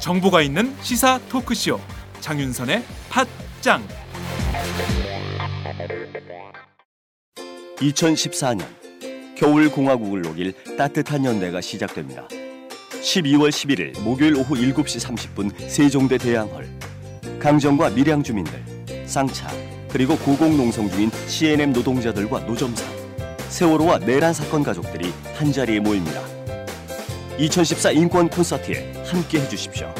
정보가 있는 시사 토크쇼 장윤선의 팟짱 2014년 겨울 공화국을 녹일 따뜻한 연대가 시작됩니다. 12월 11일 목요일 오후 7시 30분 세종대 대양홀 강정과 밀양 주민들, 쌍차 그리고 고공농성 중인 CNM 노동자들과 노점사 세월호와 내란 사건 가족들이 한 자리에 모입니다. 2014 인권 콘서트에 함께 해주십시오.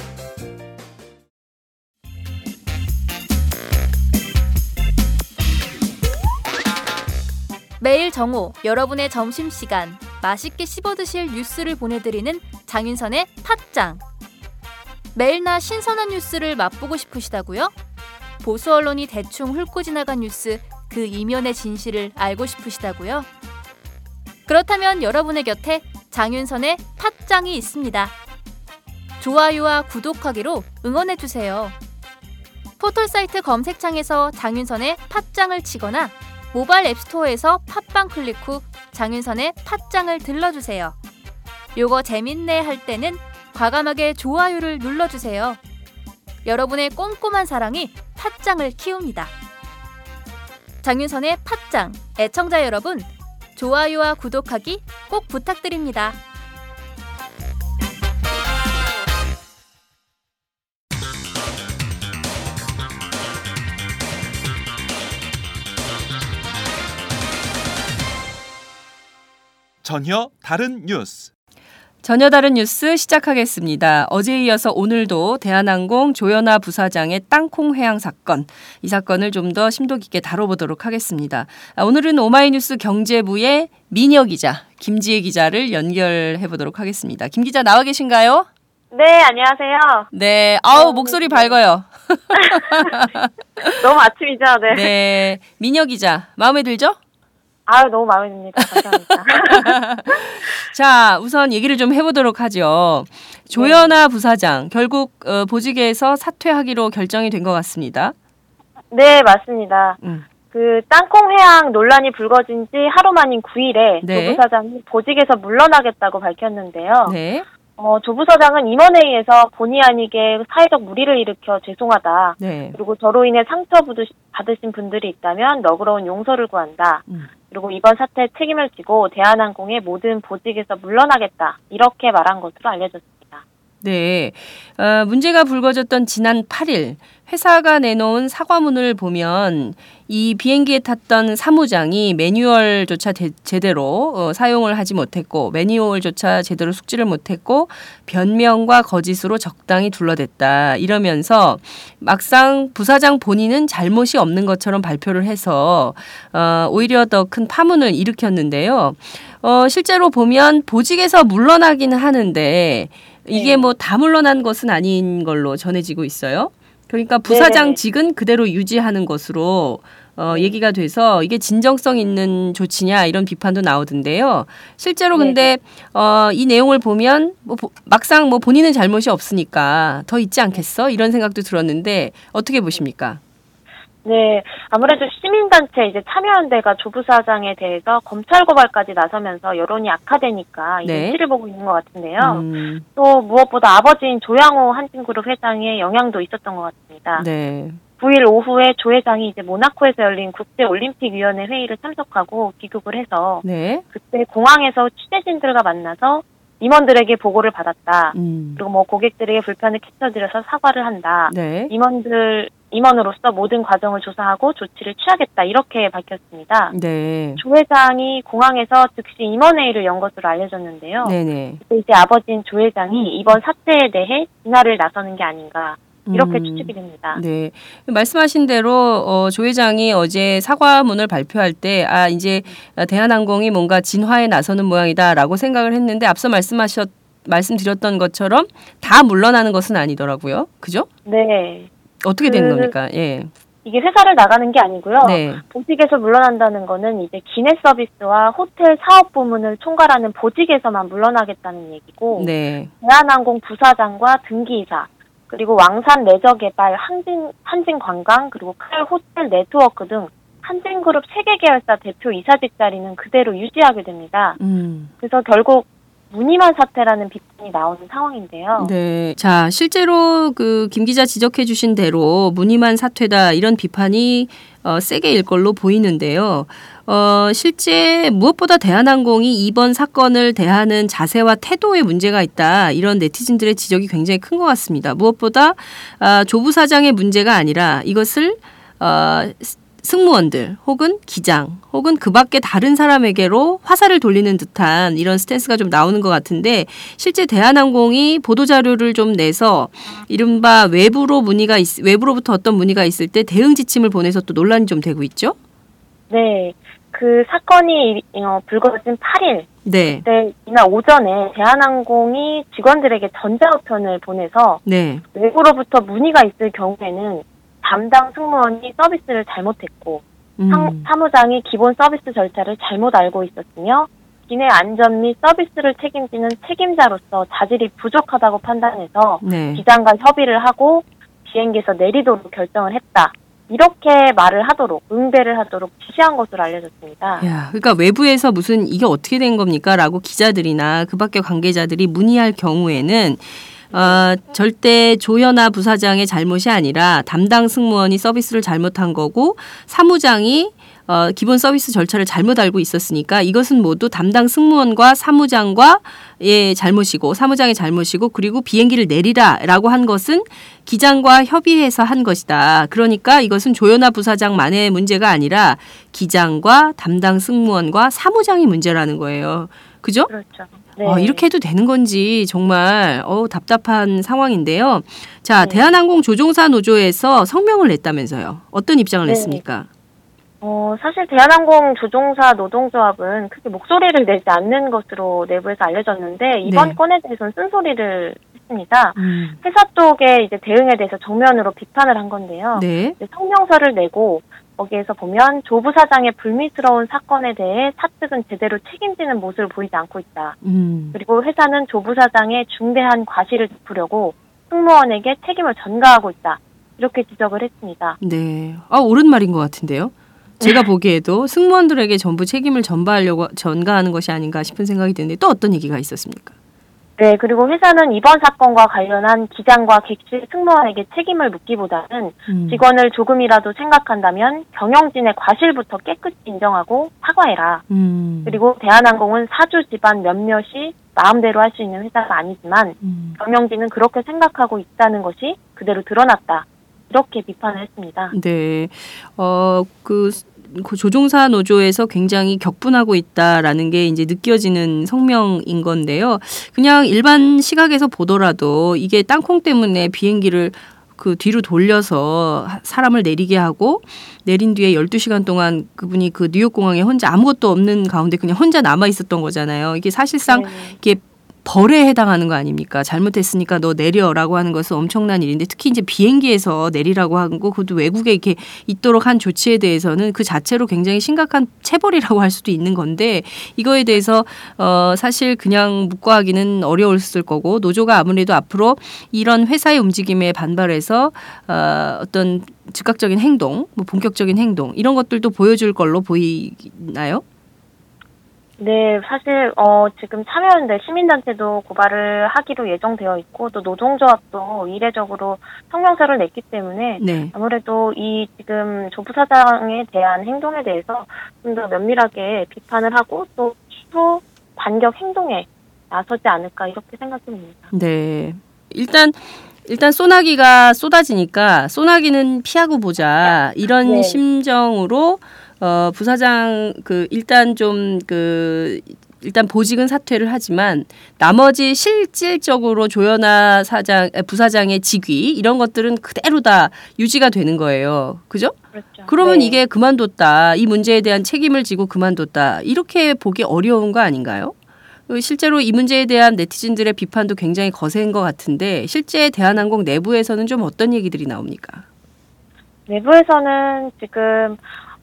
매일 정오 여러분의 점심시간 맛있게 씹어 드실 뉴스를 보내드리는 장윤선의 팟짱 매일나 신선한 뉴스를 맛보고 싶으시다고요? 보수 언론이 대충 훑고 지나간 뉴스 그 이면의 진실을 알고 싶으시다고요? 그렇다면 여러분의 곁에 장윤선의 팟짱이 있습니다. 좋아요와 구독하기로 응원해주세요. 포털 사이트 검색창에서 장윤선의 팟짱을 치거나 모바일 앱스토어에서 팟빵 클릭 후 장윤선의 팟짱을 들러주세요. 요거 재밌네 할 때는 과감하게 좋아요를 눌러주세요. 여러분의 꼼꼼한 사랑이 팟짱을 키웁니다. 장윤선의 팟짱 애청자 여러분 좋아요와 구독하기 꼭 부탁드립니다. 전혀 다른 뉴스 전혀 다른 뉴스 시작하겠습니다. 어제에 이어서 오늘도 대한항공 조현아 부사장의 땅콩 해양 사건 이 사건을 좀 더 심도 깊게 다뤄보도록 하겠습니다. 아, 오늘은 오마이뉴스 경제부의 민여 기자 김지혜 기자를 연결해 보도록 하겠습니다. 김 기자 나와 계신가요? 네, 안녕하세요. 네, 아우 목소리 밝아요. 너무 아침이죠, 네. 네, 민여 기자 마음에 들죠? 아유, 너무 마음에 듭니다. 감사합니다. 자, 우선 얘기를 좀 해보도록 하죠. 조연아 부사장 결국 어, 보직에서 사퇴하기로 결정이 된 것 같습니다. 네, 맞습니다. 음. 그 땅콩 회항 논란이 불거진 지 하루 만인 9일에 네. 조 부사장이 보직에서 물러나겠다고 밝혔는데요. 네, 어, 조 부사장은 임원회의에서 본의 아니게 사회적 무리를 일으켜 죄송하다. 네, 그리고 저로 인해 상처 받으신 분들이 있다면 너그러운 용서를 구한다. 음. 그리고 이번 사태에 책임을 지고 대한항공의 모든 보직에서 물러나겠다. 이렇게 말한 것으로 알려졌습니다. 네. 어, 문제가 불거졌던 지난 8일 회사가 내놓은 사과문을 보면 이 비행기에 탔던 사무장이 매뉴얼조차 대- 제대로 어, 사용을 하지 못했고 매뉴얼조차 제대로 숙지를 못했고 변명과 거짓으로 적당히 둘러댔다 이러면서 막상 부사장 본인은 잘못이 없는 것처럼 발표를 해서 어, 오히려 더 큰 파문을 일으켰는데요. 어, 실제로 보면 보직에서 물러나기는 하는데 이게 네. 뭐다 물러난 것은 아닌 걸로 전해지고 있어요. 그러니까 부사장 네네. 직은 그대로 유지하는 것으로 어, 얘기가 돼서 이게 진정성 있는 조치냐 이런 비판도 나오던데요. 실제로 근데 어, 이 내용을 보면 뭐 보- 막상 뭐 본인은 잘못이 없으니까 더 있지 않겠어 이런 생각도 들었는데 어떻게 보십니까? 네, 아무래도 시민단체 이제 참여연대가 조 부 사장에 대해서 검찰 고발까지 나서면서 여론이 악화되니까 이 네. 눈치를 보고 있는 것 같은데요. 음, 또 무엇보다 아버지인 조양호 한진그룹 회장의 영향도 있었던 것 같습니다. 네, 9일 오후에 조 회장이 이제 모나코에서 열린 국제올림픽위원회 회의를 참석하고 귀국을 해서 네, 그때 공항에서 취재진들과 만나서 임원들에게 보고를 받았다. 음, 그리고 뭐 고객들에게 불편을 끼쳐드려서 사과를 한다. 네, 임원들 임원으로서 모든 과정을 조사하고 조치를 취하겠다 이렇게 밝혔습니다. 네, 조 회장이 공항에서 즉시 임원회의를 연 것으로 알려졌는데요. 네, 네. 그때 이제 아버지인 조 회장이 이번 사태에 대해 진화를 나서는 게 아닌가 이렇게 음. 추측이 됩니다. 네. 말씀하신 대로 어, 조 회장이 어제 사과문을 발표할 때 아, 이제 대한항공이 뭔가 진화에 나서는 모양이다라고 생각을 했는데 앞서 말씀하셨 말씀드렸던 것처럼 다 물러나는 것은 아니더라고요. 그죠? 네. 어떻게 된 그- 겁니까? 예. 이게 회사를 나가는 게 아니고요. 네. 보직에서 물러난다는 거는 이제 기내 서비스와 호텔 사업 부문을 총괄하는 보직에서만 물러나겠다는 얘기고 네. 대한항공 부사장과 등기이사 그리고 왕산 레저 개발, 한진 한진 관광, 그리고 칼 호텔 네트워크 등 한진그룹 세계 계열사 대표 이사직 자리는 그대로 유지하게 됩니다. 음. 그래서 결국 무늬만 사태라는 비판이 나오는 상황인데요. 네. 자, 실제로 그 김 기자 지적해 주신 대로 무늬만 사퇴다 이런 비판이 어, 세게 일 걸로 보이는데요. 어, 실제 무엇보다 대한항공이 이번 사건을 대하는 자세와 태도에 문제가 있다. 이런 네티즌들의 지적이 굉장히 큰 것 같습니다. 무엇보다 아, 조부 사장의 문제가 아니라 이것을 어, 승무원들 혹은 기장 혹은 그 밖에 다른 사람에게로 화살을 돌리는 듯한 이런 스탠스가 좀 나오는 것 같은데 실제 대한항공이 보도 자료를 좀 내서 이른바 외부로 문의가 있, 외부로부터 어떤 문의가 있을 때 대응 지침을 보내서 또 논란이 좀 되고 있죠. 네. 그 사건이 어, 불거진 8일 네, 때 이날 오전에 대한항공이 직원들에게 전자우편을 보내서 네, 외부로부터 문의가 있을 경우에는 담당 승무원이 서비스를 잘못했고 상- 음, 사무장이 기본 서비스 절차를 잘못 알고 있었으며 기내 안전 및 서비스를 책임지는 책임자로서 자질이 부족하다고 판단해서 네. 기장과 협의를 하고 비행기에서 내리도록 결정을 했다. 이렇게 말을 하도록 응대를 하도록 지시한 것으로 알려졌습니다. 야, 그러니까 외부에서 무슨 이게 어떻게 된 겁니까?라고 기자들이나 그 밖의 관계자들이 문의할 경우에는 어, 절대 조연아 부사장의 잘못이 아니라 담당 승무원이 서비스를 잘못한 거고 사무장이 어, 기본 서비스 절차를 잘못 알고 있었으니까 이것은 모두 담당 승무원과 사무장과 의 잘못이고 사무장의 잘못이고 그리고 비행기를 내리라라고 한 것은 기장과 협의해서 한 것이다. 그러니까 이것은 조연아 부사장만의 문제가 아니라 기장과 담당 승무원과 사무장이 문제라는 거예요. 그죠? 그렇죠. 네. 어, 이렇게 해도 되는 건지 정말 어, 답답한 상황인데요. 자, 네. 대한항공 조종사 노조에서 성명을 냈다면서요. 어떤 입장을 네. 냈습니까? 어, 사실 대한항공 조종사 노동조합은 크게 목소리를 내지 않는 것으로 내부에서 알려졌는데 이번 네. 건에 대해서는 쓴소리를 했습니다. 음. 회사 쪽의 이제 대응에 대해서 정면으로 비판을 한 건데요. 네. 성명서를 내고 거기에서 보면 조부 사장의 불미스러운 사건에 대해 사측은 제대로 책임지는 모습을 보이지 않고 있다. 음. 그리고 회사는 조부 사장의 중대한 과실을 덮으려고 승무원에게 책임을 전가하고 있다. 이렇게 지적을 했습니다. 네. 아, 옳은 말인 것 같은데요. 제가 보기에도 승무원들에게 전부 책임을 전가하려고 전가하는 것이 아닌가 싶은 생각이 드는데 또 어떤 얘기가 있었습니까? 네, 그리고 회사는 이번 사건과 관련한 기장과 객실 승무원에게 책임을 묻기보다는 음. 직원을 조금이라도 생각한다면 경영진의 과실부터 깨끗이 인정하고 사과해라. 음. 그리고 대한항공은 사주 집안 몇몇이 마음대로 할 수 있는 회사가 아니지만 음. 경영진은 그렇게 생각하고 있다는 것이 그대로 드러났다. 이렇게 비판을 했습니다. 네. 어, 그, 그 조종사 노조에서 굉장히 격분하고 있다라는 게 이제 느껴지는 성명인 건데요. 그냥 일반 시각에서 보더라도 이게 땅콩 때문에 비행기를 그 뒤로 돌려서 하- 사람을 내리게 하고 내린 뒤에 12시간 동안 그분이 그 뉴욕 공항에 혼자 아무것도 없는 가운데 그냥 혼자 남아 있었던 거잖아요. 이게 사실상 네. 이게 벌에 해당하는 거 아닙니까? 잘못했으니까 너 내려라고 하는 것은 엄청난 일인데 특히 이제 비행기에서 내리라고 하고 그것도 외국에 이렇게 있도록 한 조치에 대해서는 그 자체로 굉장히 심각한 체벌이라고 할 수도 있는 건데 이거에 대해서 어 사실 그냥 묵과하기는 어려웠을 거고 노조가 아무래도 앞으로 이런 회사의 움직임에 반발해서 어 어떤 즉각적인 행동, 뭐 본격적인 행동 이런 것들도 보여줄 걸로 보이나요? 네, 사실 어 지금 참여연대 시민단체도 고발을 하기로 예정되어 있고 또 노동조합도 이례적으로 성명서를 냈기 때문에 네. 아무래도 이 지금 조부 사장에 대한 행동에 대해서 좀 더 면밀하게 비판을 하고 또 추후 반격 행동에 나서지 않을까 이렇게 생각이 듭니다. 네. 일단 일단 소나기가 쏟아지니까 소나기는 피하고 보자 이런 네. 심정으로 어 부사장 그 일단 좀그 일단 보직은 사퇴를 하지만 나머지 실질적으로 조연아 사장 에, 부사장의 직위 이런 것들은 그대로 다 유지가 되는 거예요. 그죠? 그렇죠. 그러면 네. 이게 그만뒀다. 이 문제에 대한 책임을 지고 그만뒀다. 이렇게 보기 어려운 거 아닌가요? 어, 실제로 이 문제에 대한 네티즌들의 비판도 굉장히 거센 것 같은데 실제 대한항공 내부에서는 좀 어떤 얘기들이 나옵니까? 내부에서는 지금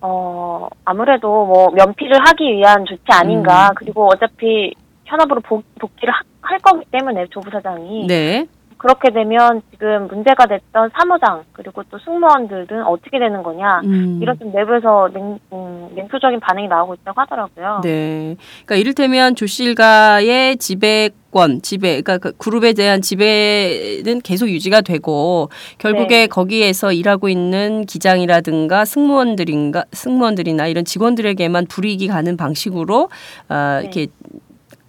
어 아무래도 뭐 면피를 하기 위한 조치 아닌가 음. 그리고 어차피 현업으로 복, 복귀를 하- 할 거기 때문에 조부 사장이 네. 그렇게 되면 지금 문제가 됐던 사무장 그리고 또 승무원들은 어떻게 되는 거냐 음. 이런 좀 내부에서 냉, 음, 냉소적인 반응이 나오고 있다고 하더라고요. 네. 그러니까 이를테면 조 씨가의 지배권, 지배, 그러니까 그 그룹에 대한 지배는 계속 유지가 되고 결국에 네. 거기에서 일하고 있는 기장이라든가 승무원들인가 승무원들이나 이런 직원들에게만 불이익이 가는 방식으로 아, 네. 이렇게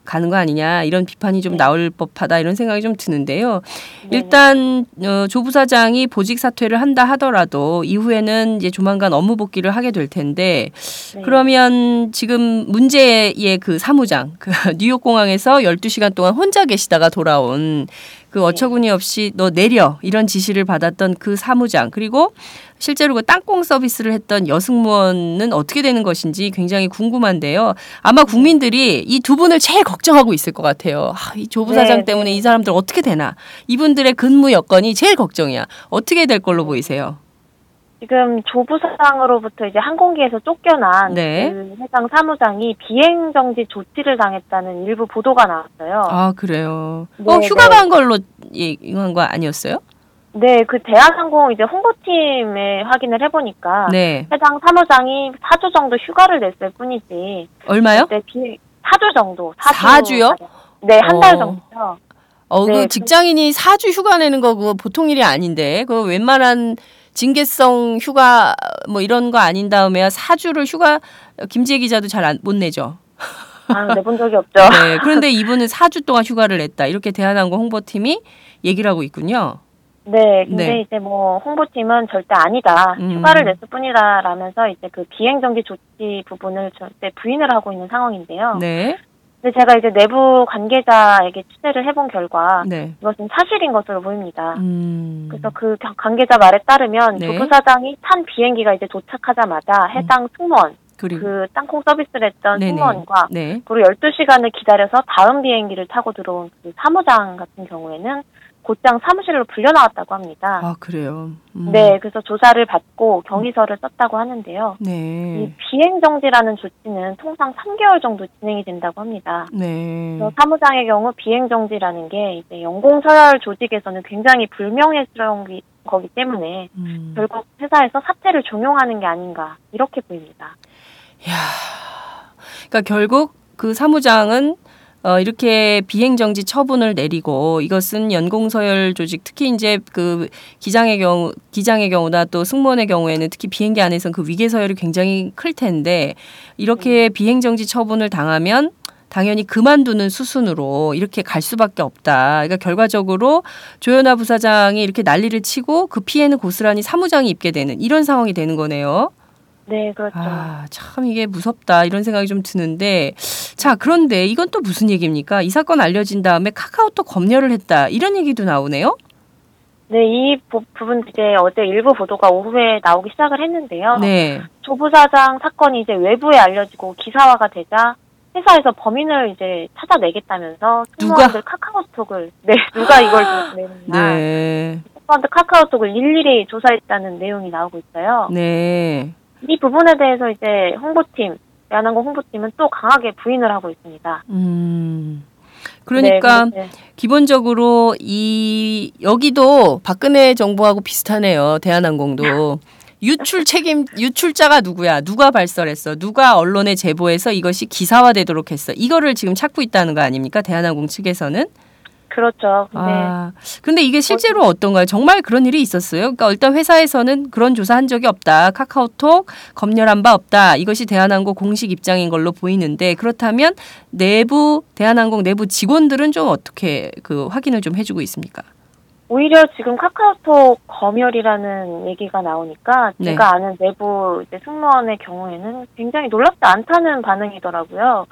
가는 거 아니냐 이런 비판이 좀 네. 나올 법하다 이런 생각이 좀 드는데요. 네네. 일단 어, 조 부사장이 보직 사퇴를 한다 하더라도 이후에는 이제 조만간 업무 복귀를 하게 될 텐데 네. 그러면 지금 문제의 그 사무장 그 뉴욕 공항에서 12시간 동안 혼자 계시다가 돌아온 그 어처구니 없이 너 내려 이런 지시를 받았던 그 사무장 그리고 실제로 그 땅콩 서비스를 했던 여승무원은 어떻게 되는 것인지 굉장히 궁금한데요. 아마 국민들이 이 두 분을 제일 걱정하고 있을 것 같아요. 아, 이 조부 사장 네, 때문에 네. 이 사람들 어떻게 되나? 이분들의 근무 여건이 제일 걱정이야. 어떻게 될 걸로 보이세요? 지금 조부사장으로부터 이제 항공기에서 쫓겨난 네. 그 해당 사무장이 비행 정지 조치를 당했다는 일부 보도가 나왔어요. 아 그래요. 네, 어 휴가 네. 간 걸로 얘기한 거 아니었어요? 네, 그 대한항공 이제 홍보팀에 확인을 해보니까 네. 해당 사무장이 4주 정도 휴가를 냈을 뿐이지. 얼마요? 네, 비 4주 정도. 4주 요? 네, 한달 어. 정도요. 어, 네, 그 직장인이 4주 휴가 내는 거 그거 보통 일이 아닌데. 그 웬만한 징계성 휴가 뭐 이런 거 아닌 다음에야 4주를 휴가 김지혜 기자도 잘 못 내죠. 아, 내본 적이 없죠. 네. 그런데 이분은 4주 동안 휴가를 냈다. 이렇게 대한항공 홍보팀이 얘기를 하고 있군요. 네, 근데 네. 이제 뭐 홍보팀은 절대 아니다. 음. 휴가를 냈을 뿐이다라면서 이제 그 비행 정지 조치 부분을 절대 부인을 하고 있는 상황인데요. 네. 근데 제가 이제 내부 관계자에게 취재를 해본 결과 네. 이것은 사실인 것으로 보입니다. 음. 그래서 그 겨- 관계자 말에 따르면 네. 조부 사장이 탄 비행기가 이제 도착하자마자 해당 승무원, 그리고 그 땅콩 서비스를 했던 네네. 승무원과 네. 그리고 12시간을 기다려서 다음 비행기를 타고 들어온 그 사무장 같은 경우에는 곧장 사무실로 불려나왔다고 합니다. 아, 그래요. 음. 네, 그래서 조사를 받고 경위서를 썼다고 하는데요. 네. 이 비행 정지라는 조치는 통상 3개월 정도 진행이 된다고 합니다. 네. 그래서 사무장의 경우 비행 정지라는 게 이제 연공 서열 조직에서는 굉장히 불명예스러운 기- 거기 때문에 음. 결국 회사에서 사퇴를 종용하는 게 아닌가 이렇게 보입니다. 야, 그러니까 결국 그 사무장은 어, 이렇게 비행 정지 처분을 내리고 이것은 연공서열 조직 특히 이제 그 기장의 경우 기장의 경우나 또 승무원의 경우에는 특히 비행기 안에서는 그 위계 서열이 굉장히 클 텐데 이렇게 비행 정지 처분을 당하면 당연히 그만두는 수순으로 이렇게 갈 수밖에 없다. 그러니까 결과적으로 조현아 부사장이 이렇게 난리를 치고 그 피해는 고스란히 사무장이 입게 되는 이런 상황이 되는 거네요. 네, 그렇죠. 아, 참 이게 무섭다 이런 생각이 좀 드는데 자 그런데 이건 또 무슨 얘기입니까? 이 사건 알려진 다음에 카카오톡 검열을 했다 이런 얘기도 나오네요. 네, 이 부, 부분 이제 어제 일부 보도가 오후에 나오기 시작을 했는데요. 네, 조부사장 사건이 이제 외부에 알려지고 기사화가 되자 회사에서 범인을 이제 찾아내겠다면서 승무원들 카카오톡을 네 누가 이걸 내는가 네, 승무원들 카카오톡을 일일이 조사했다는 내용이 나오고 있어요. 네. 이 부분에 대해서 이제 홍보팀 대한항공 홍보팀은 또 강하게 부인을 하고 있습니다. 음. 그러니까 네, 기본적으로 이 여기도 박근혜 정부하고 비슷하네요. 대한항공도 유출 책임 유출자가 누구야? 누가 발설했어? 누가 언론에 제보해서 이것이 기사화되도록 했어? 이거를 지금 찾고 있다는 거 아닙니까? 대한항공 측에서는? 그렇죠. 근데 아, 근데 이게 실제로 어떤가요? 정말 그런 일이 있었어요? 그러니까 일단 회사에서는 그런 조사한 적이 없다. 카카오톡 검열한 바 없다. 이것이 대한항공 공식 입장인 걸로 보이는데 그렇다면 내부 대한항공 내부 직원들은 좀 어떻게 그 확인을 좀 해주고 있습니까? 오히려 지금 카카오톡 검열이라는 얘기가 나오니까 네. 제가 아는 내부 이제 승무원의 경우에는 굉장히 놀랍지 않다는 반응이더라고요.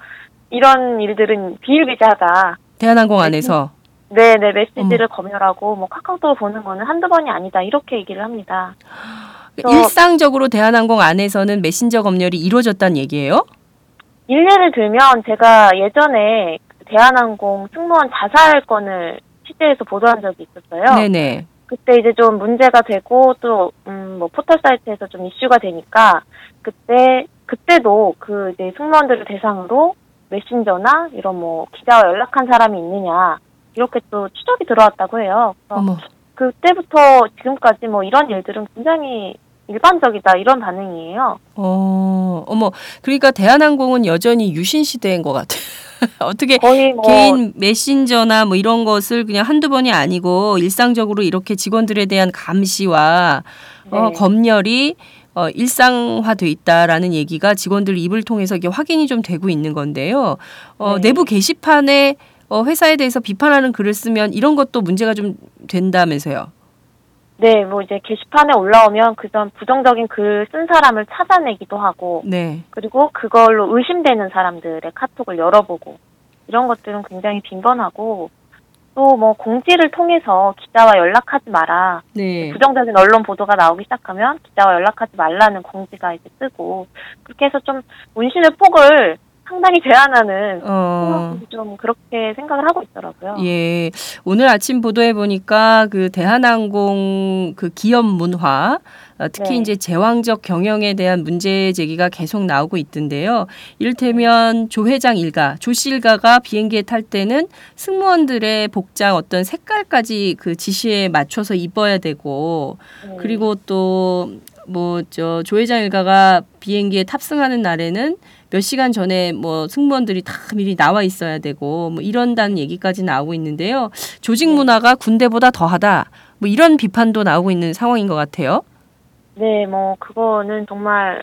이런 일들은 비일비재하다. 대한항공 안에서 네, 네, 메시지를 검열하고 뭐 카카오톡을 보는 거는 한두 번이 아니다. 이렇게 얘기를 합니다. 저- 일상적으로 대한항공 안에서는 메신저 검열이 이루어졌다는 얘기예요? 일례를 들면 제가 예전에 그 대한항공 승무원 자살 건을 취재해서 보도한 적이 있었어요. 네네. 그때 이제 좀 문제가 되고 또, 음, 뭐, 포털 사이트에서 좀 이슈가 되니까, 그때, 그때도 그 이제 승무원들을 대상으로 메신저나 이런 뭐, 기자와 연락한 사람이 있느냐, 이렇게 또 추적이 들어왔다고 해요. 그래서 어머. 그때부터 지금까지 뭐 이런 일들은 굉장히 일반적이다 이런 반응이에요. 어, 어머. 그러니까 대한항공은 여전히 유신 시대인 것 같아. 어떻게 거의 뭐 개인 메신저나 뭐 이런 것을 그냥 한두 번이 아니고 일상적으로 이렇게 직원들에 대한 감시와 어, 네. 검열이 어, 일상화돼 있다라는 얘기가 직원들 입을 통해서 이게 확인이 좀 되고 있는 건데요. 어, 네. 내부 게시판에 어, 회사에 대해서 비판하는 글을 쓰면 이런 것도 문제가 좀 된다면서요. 네, 뭐 이제 게시판에 올라오면 그전 부정적인 글 쓴 사람을 찾아내기도 하고 네. 그리고 그걸로 의심되는 사람들의 카톡을 열어보고 이런 것들은 굉장히 빈번하고 또 뭐 공지를 통해서 기자와 연락하지 마라 네. 부정적인 언론 보도가 나오기 시작하면 기자와 연락하지 말라는 공지가 이제 뜨고 그렇게 해서 좀 문신의 폭을 상당히 제한하는 어. 좀 그렇게 생각을 하고 있더라고요. 예. 오늘 아침 보도해 보니까 그 대한항공 그 기업 문화 어, 특히 네. 이제 제왕적 경영에 대한 문제 제기가 계속 나오고 있던데요. 이를테면 조 회장 일가, 조씨 일가가 비행기에 탈 때는 승무원들의 복장 어떤 색깔까지 그 지시에 맞춰서 입어야 되고 음, 그리고 또 뭐 저 조 회장 일가가 비행기에 탑승하는 날에는 몇 시간 전에 뭐 승무원들이 다 미리 나와 있어야 되고 뭐 이런다는 얘기까지 나오고 있는데요. 조직 문화가 군대보다 더하다. 뭐 이런 비판도 나오고 있는 상황인 것 같아요. 네, 뭐 그거는 정말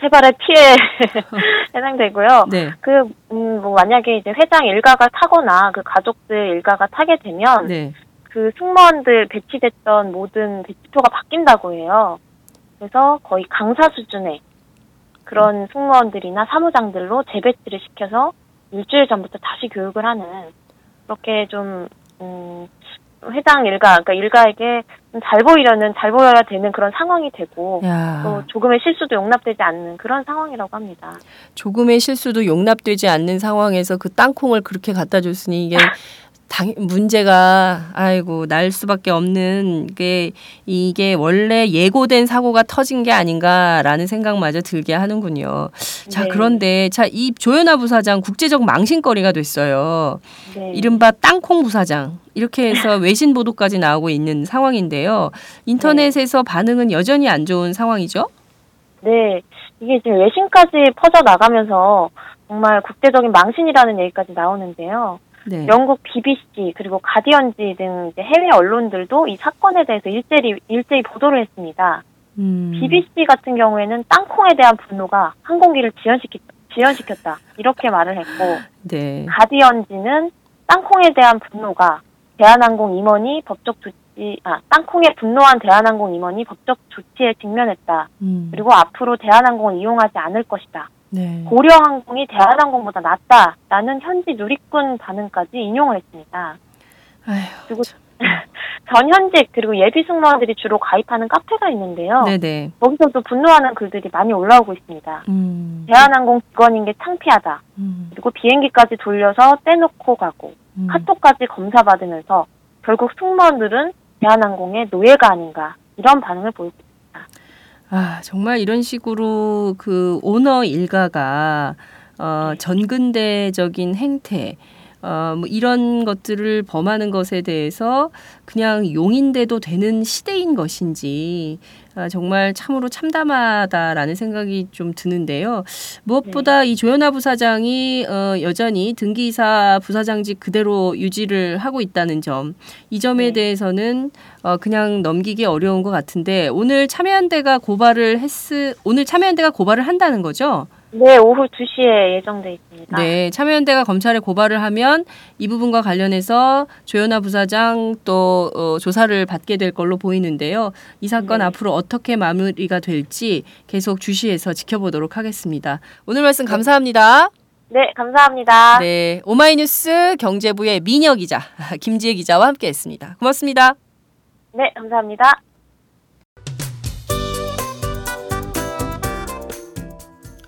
세발의 피해 해당되고요. 네. 그, 음, 뭐, 만약에 이제 회장 일가가 타거나 그 가족들 일가가 타게 되면 네. 그 승무원들 배치됐던 모든 배치표가 바뀐다고 해요. 그래서 거의 강사 수준의 그런 승무원들이나 사무장들로 재배치를 시켜서 일주일 전부터 다시 교육을 하는 그렇게 좀, 음, 회장 일가, 그러니까 일가에게 좀잘 보이려는, 잘 보여야 되는 그런 상황이 되고, 야. 또 조금의 실수도 용납되지 않는 그런 상황이라고 합니다. 조금의 실수도 용납되지 않는 상황에서 그 땅콩을 그렇게 갖다 줬으니 이게 당, 문제가 아이고 날 수밖에 없는 게 이게 원래 예고된 사고가 터진 게 아닌가라는 생각마저 들게 하는군요. 자 네. 그런데 자 이 조현아 부사장 국제적 망신거리가 됐어요. 네. 이른바 땅콩 부사장 이렇게 해서 외신 보도까지 나오고 있는 상황인데요. 인터넷에서 반응은 여전히 안 좋은 상황이죠. 네, 이게 지금 외신까지 퍼져 나가면서 정말 국제적인 망신이라는 얘기까지 나오는데요. 네. 영국 BBC 그리고 가디언지 등 해외 언론들도 이 사건에 대해서 일제히 일제히 보도를 했습니다. 음. BBC 같은 경우에는 땅콩에 대한 분노가 항공기를 지연시키, 지연시켰다 이렇게 말을 했고 네. 가디언지는 땅콩에 대한 분노가 대한항공 임원이 법적 조치 아 땅콩에 분노한 대한항공 임원이 법적 조치에 직면했다. 음. 그리고 앞으로 대한항공을 이용하지 않을 것이다. 네. 고려항공이 대한항공보다 낫다라는 현지 누리꾼 반응까지 인용을 했습니다. 아휴, 그리고 전 현직 그리고 예비 승무원들이 주로 가입하는 카페가 있는데요. 네네. 거기서도 분노하는 글들이 많이 올라오고 있습니다. 음. 대한항공 직원인 게 창피하다. 음. 그리고 비행기까지 돌려서 떼놓고 가고 음. 카톡까지 검사받으면서 결국 승무원들은 대한항공의 노예가 아닌가 이런 반응을 보이고 있습니다. 아, 정말 이런 식으로 그 오너 일가가 어, 전근대적인 행태 어, 뭐 이런 것들을 범하는 것에 대해서 그냥 용인돼도 되는 시대인 것인지 아, 정말 참으로 참담하다라는 생각이 좀 드는데요. 무엇보다 이 조현아 부사장이 어, 여전히 등기이사 부사장직 그대로 유지를 하고 있다는 점, 이 점에 네. 대해서는 어, 그냥 넘기기 어려운 것 같은데 오늘 참여연대가 고발을 했, 오늘 참여연대가 고발을 한다는 거죠? 네, 오후 2시에 예정돼 있습니다. 네, 참여연대가 검찰에 고발을 하면 이 부분과 관련해서 조현아 부사장 또 어, 조사를 받게 될 걸로 보이는데요. 이 사건 네. 앞으로 어떻게 마무리가 될지 계속 주시해서 지켜보도록 하겠습니다. 오늘 말씀 감사합니다. 네, 감사합니다. 네, 오마이뉴스 경제부의 민혁 기자, 김지혜 기자와 함께했습니다. 고맙습니다. 네, 감사합니다.